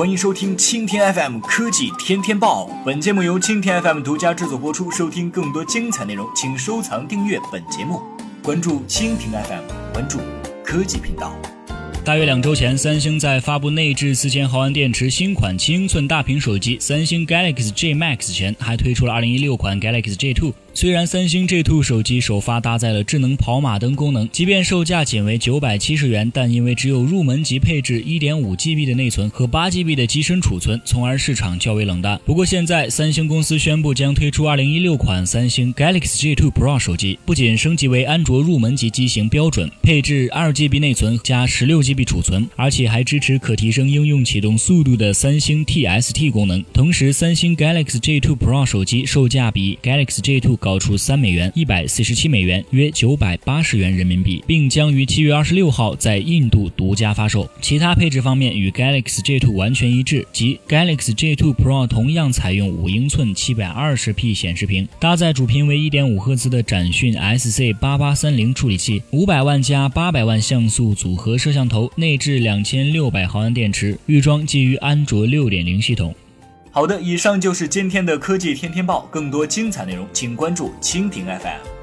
欢迎收听蜻蜓 FM 科技天天报。本节目由蜻蜓 FM 独家制作播出。收听更多精彩内容，请收藏订阅本节目，关注蜻蜓 FM，关注科技频道。大约两周前，三星在发布内置四千毫安电池新款七英寸大屏手机三星 Galaxy J Max 前，还推出了二零一六款 Galaxy J2。虽然三星 J2 手机首发搭载了智能跑马灯功能，即便售价仅为九百七十元，但因为只有入门级配置一点五 GB 的内存和八 GB 的机身储存，从而市场较为冷淡。不过现在，三星公司宣布将推出二零一六款三星 Galaxy J2 Pro 手机，不仅升级为安卓入门级机型标准，配置二 GB 内存加十六 GB 储存，而且还支持可提升应用启动速度的三星 TST 功能。同时，三星 Galaxy J2 Pro 手机售价比 Galaxy J2 高出三美元，一百四十七美元，约九百八十元人民币，并将于七月二十六号在印度独家发售。其他配置方面与 Galaxy J2 完全一致，即 Galaxy J2 Pro 同样采用五英寸七百二十 P 显示屏，搭载主频为一点五赫兹的展讯 SC 八八三零处理器，五百万加八百万像素组合摄像头，内置两千六百毫安电池，预装基于安卓六点零系统。好的，以上就是今天的科技天天报。更多精彩内容，请关注蜻蜓 FM。